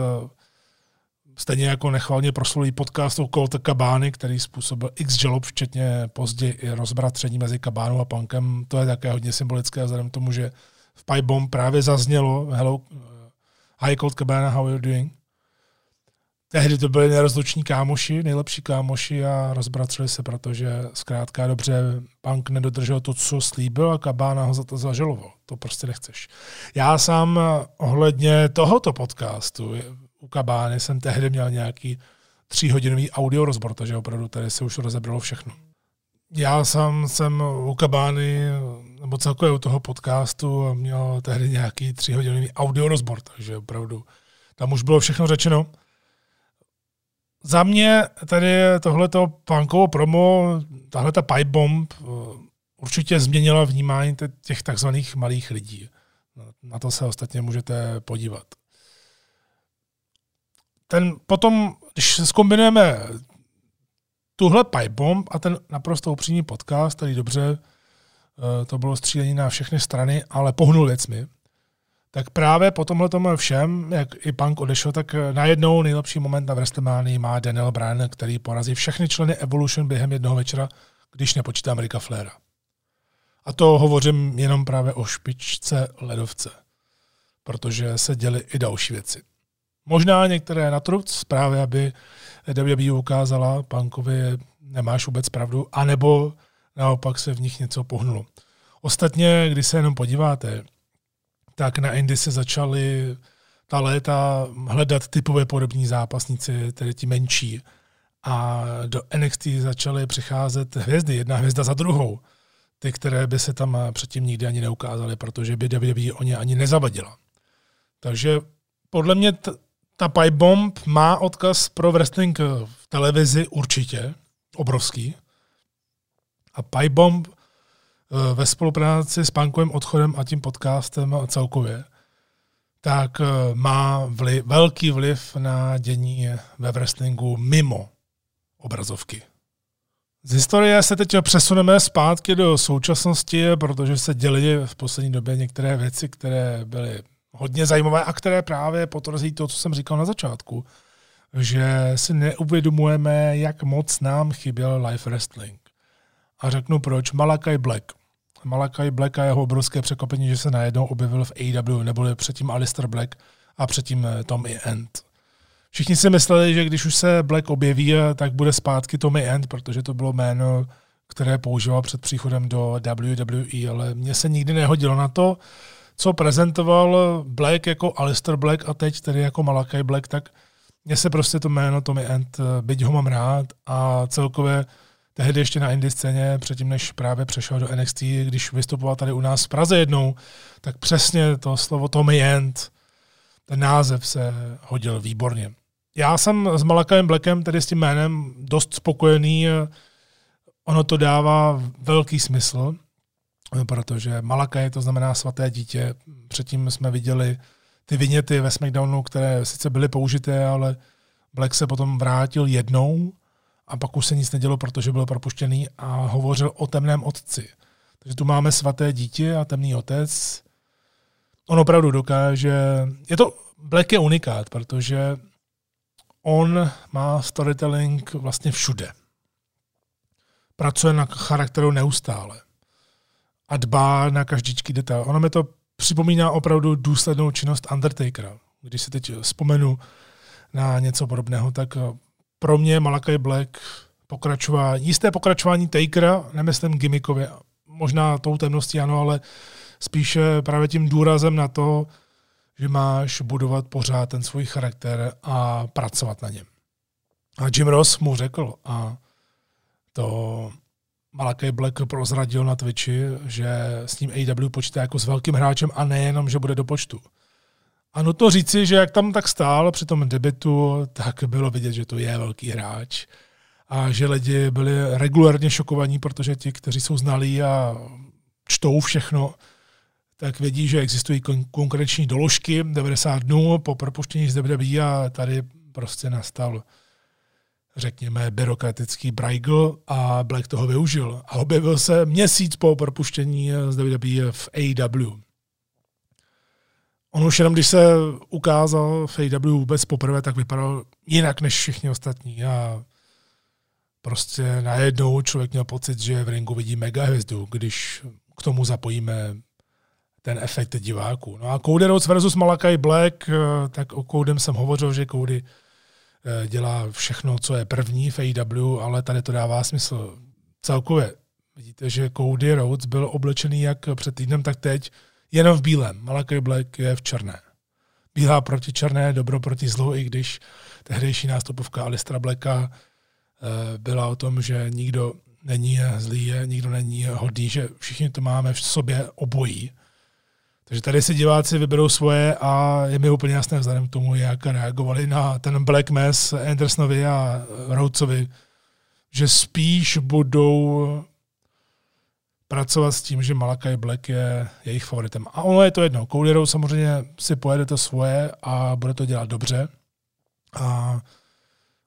stejně jako nechvalně proslulý podcast o Colt Kabány, který způsobil x žalob, včetně později i rozbratření mezi Kabánou a Punkem. To je také hodně symbolické vzhledem tomu, že v Pipe Bomb právě zaznělo Hello, uh, Hi Colt Cabana, how are you doing? Tehdy to byli nerozluční kámoši, nejlepší kámoši a rozbratřili se, protože zkrátka dobře Punk nedodržel to, co slíbil a Kabána ho za to zažaloval. To prostě nechceš. Já sám ohledně tohoto podcastu u Kabány jsem tehdy měl nějaký tříhodinový audio rozbor, takže opravdu tady se už rozebralo všechno. Já sám jsem u Kabány, nebo celkově u toho podcastu měl tehdy nějaký tříhodinový audio rozbor, takže opravdu tam už bylo všechno řečeno. Za mě tady tohleto punkovo promo, tahle ta pipe bomb eh, určitě změnila vnímání těch takzvaných malých lidí. Na to se ostatně můžete podívat ten potom, když se zkombinujeme tuhle pipe bomb a ten naprosto upřímný podcast, který dobře, eh, to bylo střílení na všechny strany, ale pohnul věcmi, tak právě po tomhle tomu všem, jak i Punk odešel, tak najednou nejlepší moment na WrestleMania má Daniel Bryan, který porazí všechny členy Evolution během jednoho večera, když nepočítám Ricka Flaira. A to hovořím jenom právě o špičce ledovce, protože se děly i další věci. Možná některé na truc, právě aby WWE ukázala Punkovi, nemáš vůbec pravdu, anebo naopak se v nich něco pohnulo. Ostatně, když se jenom podíváte, tak na Indy se začaly ta léta hledat typové podobní zápasníci, tedy ti menší. A do NXT začaly přicházet hvězdy, jedna hvězda za druhou. Ty, které by se tam předtím nikdy ani neukázaly, protože by WWE o ně ani nezavadila. Takže podle mě t- ta Pipe Bomb má odkaz pro wrestling v televizi určitě, obrovský. A Pipe Bomb eh, ve spolupráci s Punkovým odchodem a tím podcastem celkově, tak eh, má vliv, velký vliv na dění ve wrestlingu mimo obrazovky. Z historie se teď přesuneme zpátky do současnosti, protože se děly v poslední době některé věci, které byly hodně zajímavé a které právě potvrzí to, co jsem říkal na začátku, že si neuvědomujeme, jak moc nám chyběl live wrestling. A řeknu proč. Malakai Black. Malakai Black a jeho obrovské překvapení, že se najednou objevil v AEW, nebo předtím Alistair Black a předtím eh, Tommy End. Všichni si mysleli, že když už se Black objeví, eh, tak bude zpátky Tommy End, protože to bylo jméno, které používal před příchodem do WWE, ale mně se nikdy nehodilo na to, co prezentoval Black jako Alistair Black a teď tedy jako Malakai Black, tak mně se prostě to jméno Tommy End, byť ho mám rád a celkově tehdy ještě na indie scéně, předtím než právě přešel do NXT, když vystupoval tady u nás v Praze jednou, tak přesně to slovo Tommy End, ten název se hodil výborně. Já jsem s Malakajem Blackem, tedy s tím jménem, dost spokojený. Ono to dává velký smysl protože Malakaj to znamená svaté dítě. Předtím jsme viděli ty viněty ve SmackDownu, které sice byly použité, ale Black se potom vrátil jednou a pak už se nic nedělo, protože byl propuštěný a hovořil o temném otci. Takže tu máme svaté dítě a temný otec. On opravdu dokáže... Je to... Black je unikát, protože on má storytelling vlastně všude. Pracuje na charakteru neustále a dbá na každičký detail. Ono mi to připomíná opravdu důslednou činnost Undertakera. Když se teď vzpomenu na něco podobného, tak eh, pro mě Malakai Black pokračování, jisté pokračování Takera, nemyslím gimmickově, možná tou temností ano, ale spíše právě tím důrazem na to, že máš budovat pořád ten svůj charakter a pracovat na něm. A Jim Ross mu řekl, a to Malakai Black prozradil na Twitchi, že s ním AW počítá jako s velkým hráčem a nejenom, že bude do počtu. A nutno říci, že jak tam tak stál při tom debitu, tak bylo vidět, že to je velký hráč. A že lidi byli regulárně šokovaní, protože ti, kteří jsou znalí a čtou všechno, tak vědí, že existují kon- doložky 90 dnů po propuštění z WWE a tady prostě nastal řekněme, byrokratický brajgl a Black toho využil. A objevil se měsíc po propuštění z WWE v AW. On už jenom, když se ukázal v AW vůbec poprvé, tak vypadal jinak než všichni ostatní a prostě najednou člověk měl pocit, že v ringu vidí mega hvězdu, když k tomu zapojíme ten efekt diváků. No a Cody Rhodes versus Malakai Black, eh, tak o Codem jsem hovořil, že Cody eh, dělá všechno, co je první v AEW, ale tady to dává smysl celkově. Vidíte, že Cody Rhodes byl oblečený jak před týdnem, tak teď jenom v bílém. Malakai Black je v černé. Bílá proti černé, dobro proti zlu, i když tehdejší nástupovka Alistra Blacka eh, byla o tom, že nikdo není zlý, nikdo není hodný, že všichni to máme v sobě obojí. Takže tady si diváci vyberou svoje a je mi úplně jasné vzhledem k tomu, jak reagovali na ten Black Mass Andersonovi a Rhodesovi, že spíš budou pracovat s tím, že Malakai Black je jejich favoritem. A ono je to jedno. Cody Rhodes samozřejmě si pojede to svoje a bude to dělat dobře. A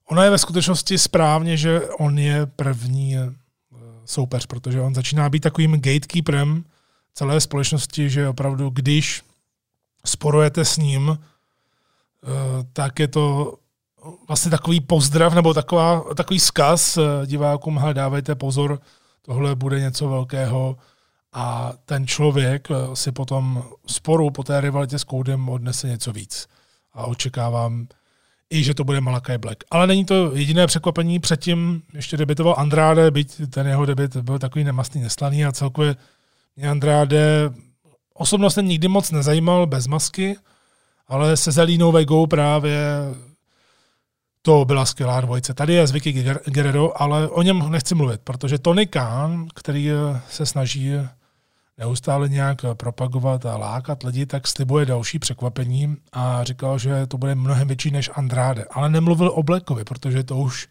ono je ve skutečnosti správně, že on je první eh, soupeř, protože on začíná být takovým gatekeeperem celé společnosti, že opravdu, když sporujete s ním, eh, tak je to vlastně takový pozdrav nebo taková, takový zkaz eh, divákům, hele, dávejte pozor, tohle bude něco velkého a ten člověk eh, si potom sporu po té rivalitě s Koudem odnese něco víc. A očekávám i, že to bude Malakai Black. Ale není to jediné překvapení. Předtím ještě debitoval Andrade, byť ten jeho debit byl takový nemastný, neslaný a celkově mě Andrade osobnostně nikdy moc nezajímal bez masky, ale se Zelínou Vegou právě to byla skvělá dvojice. Tady je Zvyky Guerrero, ale o něm nechci mluvit, protože Tony Khan, který se snaží neustále nějak propagovat a lákat lidi, tak slibuje další překvapení a říkal, že to bude mnohem větší než Andrade. Ale nemluvil o Blackovi, protože to už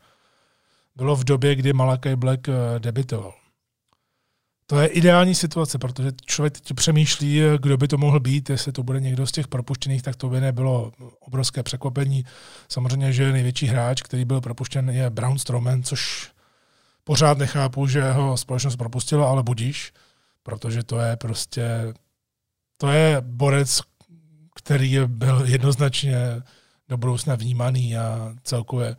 bylo v době, kdy Malakai Black debitoval. To je ideální situace, protože člověk teď přemýšlí, kdo by to mohl být, jestli to bude někdo z těch propuštěných, tak to by nebylo obrovské překvapení. Samozřejmě, že největší hráč, který byl propuštěn, je Brown Strowman, což pořád nechápu, že jeho společnost propustila, ale budíš, protože to je prostě, to je borec, který byl jednoznačně do budoucna vnímaný a celkově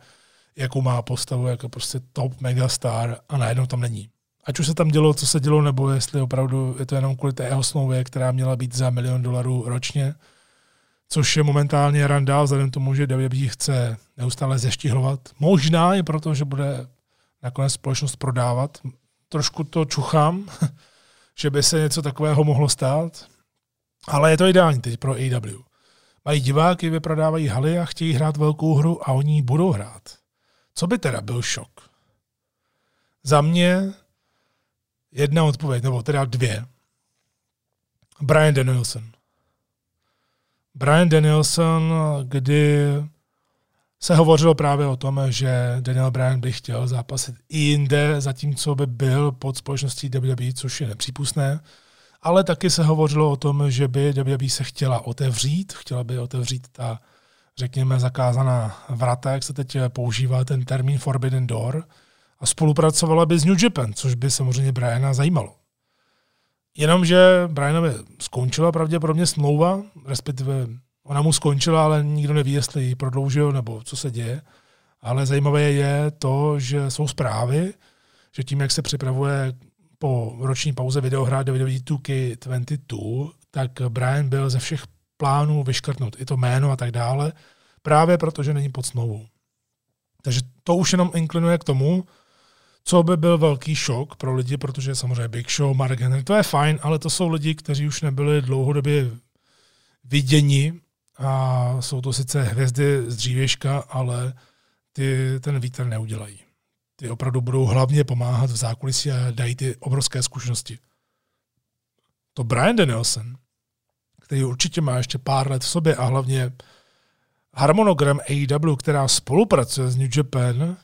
jakou má postavu jako prostě top megastar a najednou tam není ať už se tam dělo, co se dělo, nebo jestli opravdu je to jenom kvůli té jeho smlouvě, která měla být za milion dolarů ročně, což je momentálně randál, vzhledem tomu, že WWE chce neustále zeštihlovat. Možná i proto, že bude nakonec společnost prodávat. Trošku to čuchám, že by se něco takového mohlo stát, ale je to ideální teď pro AW. Mají diváky, vyprodávají haly a chtějí hrát velkou hru a oni budou hrát. Co by teda byl šok? Za mě Jedna odpověď, nebo teda dvě. Brian Danielson. Brian Danielson, kdy se hovořilo právě o tom, že Daniel Bryan by chtěl zápasit i jinde, zatímco by byl pod společností WWE, což je nepřípustné. Ale taky se hovořilo o tom, že by WWE se chtěla otevřít, chtěla by otevřít ta, řekněme, zakázaná vrata, jak se teď používá ten termín Forbidden Door, a spolupracovala by s New Japan, což by samozřejmě Briana zajímalo. Jenomže Brianovi skončila pravděpodobně smlouva, respektive ona mu skončila, ale nikdo neví, jestli ji prodloužil nebo co se děje. Ale zajímavé je to, že jsou zprávy, že tím, jak se připravuje po roční pauze videohrát WWE 2K22, tak Brian byl ze všech plánů vyškrtnut, i to jméno a tak dále, právě protože není pod smlouvou. Takže to už jenom inklinuje k tomu, co by byl velký šok pro lidi, protože samozřejmě Big Show, Mark Henry, to je fajn, ale to jsou lidi, kteří už nebyli dlouhodobě viděni a jsou to sice hvězdy z dřívěžka, ale ty ten vítr neudělají. ty opravdu budou hlavně pomáhat v zákulisí a dají ty obrovské zkušenosti. To Brian Danielson, který určitě má ještě pár let v sobě a hlavně harmonogram AEW, která spolupracuje s New Japan,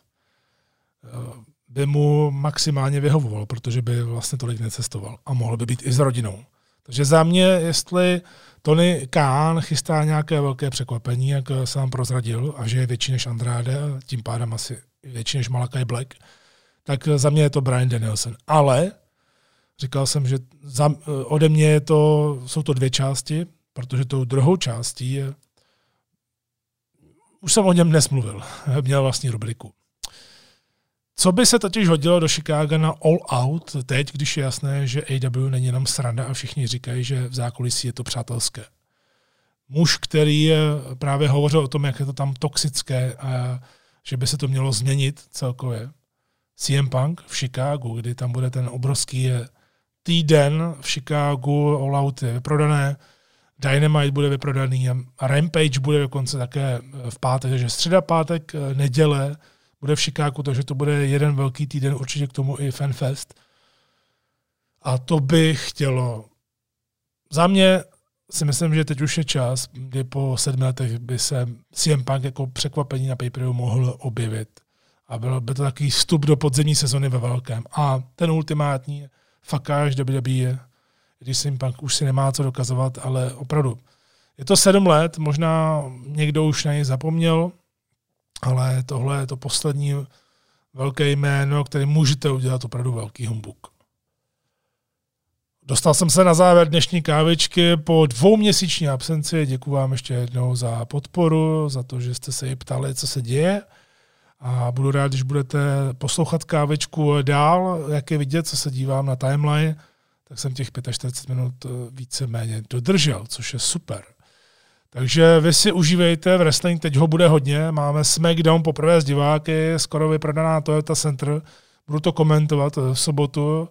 by mu maximálně vyhovoval, protože by vlastně tolik necestoval a mohl by být i s rodinou. Takže za mě, jestli Tony Khan chystá nějaké velké překvapení, jak sám prozradil, a že je větší než Andrade, a tím pádem asi větší než Malakai Black, tak za mě je to Brian Danielson. Ale říkal jsem, že za, ode mě je to, jsou to dvě části, protože tou druhou částí je, už jsem o něm nesmluvil, měl vlastní rubriku. Co by se totiž hodilo do Chicago na All Out teď, když je jasné, že AW není jenom sranda a všichni říkají, že v zákulisí je to přátelské. Muž, který právě hovořil o tom, jak je to tam toxické a že by se to mělo změnit celkově. CM Punk v Chicagu, kdy tam bude ten obrovský týden v Chicagu, All Out je vyprodané, Dynamite bude vyprodaný a Rampage bude dokonce také v pátek, takže středa, pátek, neděle, bude v Chicagu, takže to bude jeden velký týden, určitě k tomu i FanFest. A to by chtělo. Za mě si myslím, že teď už je čas, kdy po sedmi letech by se CM Punk jako překvapení na pay mohl objevit. A byl by to takový vstup do podzemní sezony ve velkém. A ten ultimátní fakáž WWE, když CM Punk už si nemá co dokazovat, ale opravdu. Je to sedm let, možná někdo už na něj zapomněl, ale tohle je to poslední velké jméno, které můžete udělat opravdu velký humbuk. Dostal jsem se na závěr dnešní kávičky po dvouměsíční absenci. Děkuji vám ještě jednou za podporu, za to, že jste se ji ptali, co se děje. A budu rád, když budete poslouchat kávičku dál, jak je vidět, co se dívám na timeline, tak jsem těch 45 minut víceméně dodržel, což je super. Takže vy si užívejte, v wrestling teď ho bude hodně, máme SmackDown poprvé s diváky, skoro vyprodaná Toyota Center, budu to komentovat v sobotu,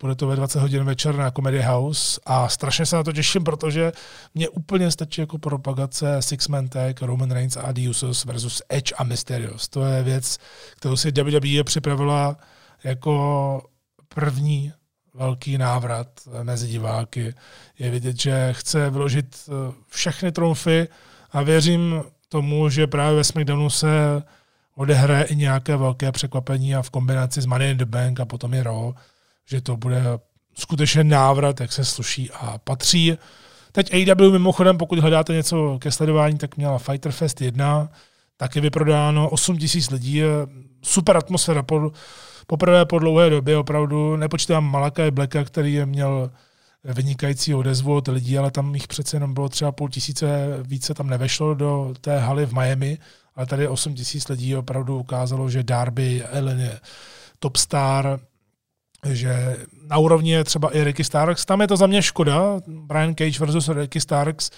bude to ve 20 hodin večer na Comedy House a strašně se na to těším, protože mě úplně stačí jako propagace Six Man Tag, Roman Reigns a Adi Usos versus Edge a Mysterios. To je věc, kterou si WWE připravila jako první velký návrat mezi diváky. Je vidět, že chce vyložit eh, všechny trumfy a věřím tomu, že právě ve SmackDownu se odehraje i nějaké velké překvapení a v kombinaci s Money in the Bank a potom i Raw, že to bude skutečně návrat, jak se sluší a patří. Teď AW mimochodem, pokud hledáte něco ke sledování, tak měla Fighter Fest 1, taky vyprodáno 8 tisíc lidí, super atmosféra, poprvé po dlouhé době opravdu, nepočítám Malaka Blacka, který je měl vynikající odezvu od lidí, ale tam jich přece jenom bylo třeba půl tisíce, více tam nevešlo do té haly v Miami, ale tady 8 tisíc lidí opravdu ukázalo, že Darby Ellen je top star, že na úrovni je třeba i Ricky Starks. Tam je to za mě škoda, Brian Cage versus Ricky Starks,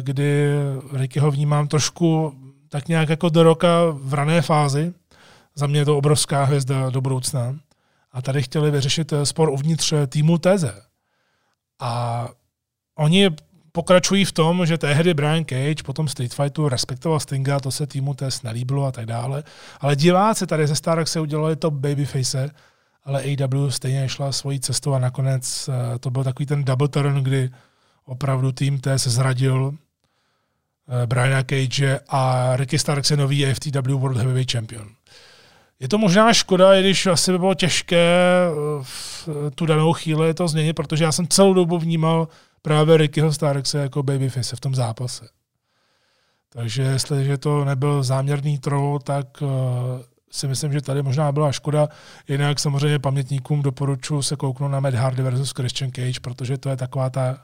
kdy Rickyho vnímám trošku tak nějak jako do roka v rané fázi, za mě je to obrovská hvězda do budoucna. A tady chtěli vyřešit eh, spor uvnitř eh, týmu Teze. A oni pokračují v tom, že tehdy Brian Cage potom Street Fightu respektoval Stinga, to se týmu Tez nelíbilo a tak dále. Ale diváci tady ze Starek se udělali to babyface, ale AW stejně šla svojí cestou a nakonec eh, to byl takový ten double turn, kdy opravdu tým T se zradil Briana Cage a Ricky Starks je nový FTW World Heavyweight Champion. Je to možná škoda, i když asi by bylo těžké eh, v tu danou chvíli to změnit, protože já jsem celou dobu vnímal právě Rickyho Starkse jako babyface v tom zápase. Takže jestliže to nebyl záměrný troll, tak uh, si myslím, že tady možná byla škoda. Jinak samozřejmě pamětníkům doporučuji se kouknout na Matt Hardy versus Christian Cage, protože to je taková ta,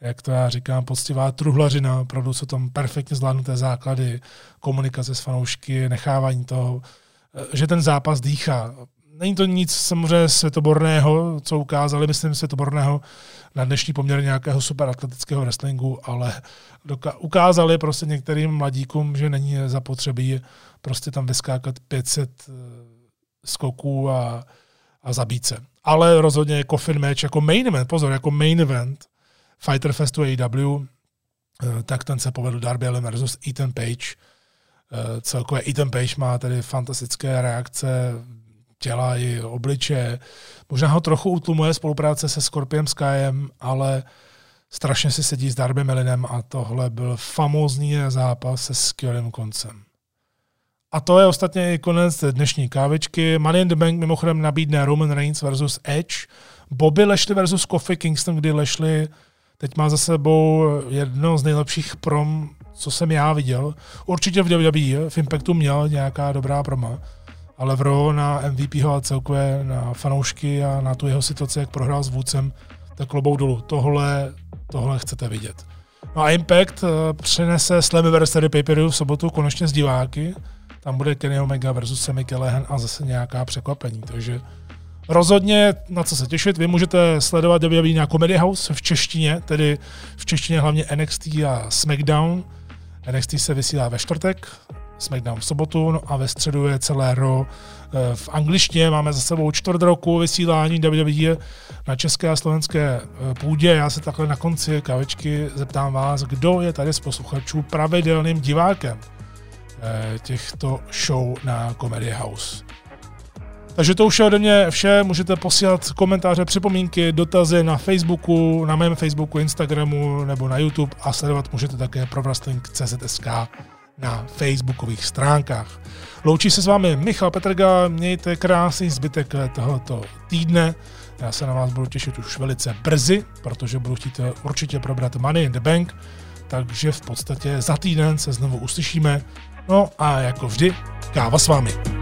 jak to já říkám, poctivá truhlařina. Opravdu jsou tam perfektně zvládnuté základy, komunikace s fanoušky, nechávání toho že ten zápas dýchá. Není to nic samozřejmě světoborného, co ukázali, myslím, světoborného na dnešní poměr nějakého superatletického wrestlingu, ale ukázali prostě některým mladíkům, že není zapotřebí prostě tam vyskákat 500 eh, skoků a, a zabít se. Ale rozhodně coffin match jako main event, pozor, jako main event Fighter Festu AEW, eh, tak ten se povedl Darby Allin versus Ethan Page celkově i ten Page má tady fantastické reakce těla i obliče. Možná ho trochu utlumuje spolupráce se Scorpiem Skyem, ale strašně si sedí s Darby Melinem a tohle byl famózní zápas se skvělým koncem. A to je ostatně i konec dnešní kávičky. Money in the Bank mimochodem nabídne Roman Reigns versus Edge, Bobby Lashley versus Kofi Kingston, kdy Lashley teď má za sebou jedno z nejlepších prom, co jsem já viděl. Určitě v WWE, v Impactu měl nějaká dobrá proma, ale v Raw na MVP a celkově na fanoušky a na tu jeho situaci, jak prohrál s vůdcem, tak klobou dolů. Tohle, tohle chcete vidět. No a Impact eh, přinese Slammiversary pay v sobotu konečně s diváky. Tam bude Kenny Omega versus Callahan a zase nějaká překvapení. Takže rozhodně na co se těšit. Vy můžete sledovat WWE na Comedy House v češtině, tedy v češtině hlavně NXT a SmackDown. NXT se vysílá ve čtvrtek, SmackDown v sobotu, no a ve středu je celé ro eh, v angličtině. Máme za sebou čtvrt roku vysílání WWE na české a slovenské eh, půdě. Já se takhle na konci kavečky zeptám vás, kdo je tady z posluchačů pravidelným divákem eh, těchto show na Comedy House. Takže to už je ode mě vše. Můžete posílat komentáře, připomínky, dotazy na Facebooku, na mém Facebooku, Instagramu nebo na YouTube a sledovat můžete také pro CZSK na facebookových stránkách. Loučí se s vámi Michal Petrga, mějte krásný zbytek tohoto týdne. Já se na vás budu těšit už velice brzy, protože budu chtít určitě probrat Money in the Bank, takže v podstatě za týden se znovu uslyšíme. No a jako vždy, káva s vámi.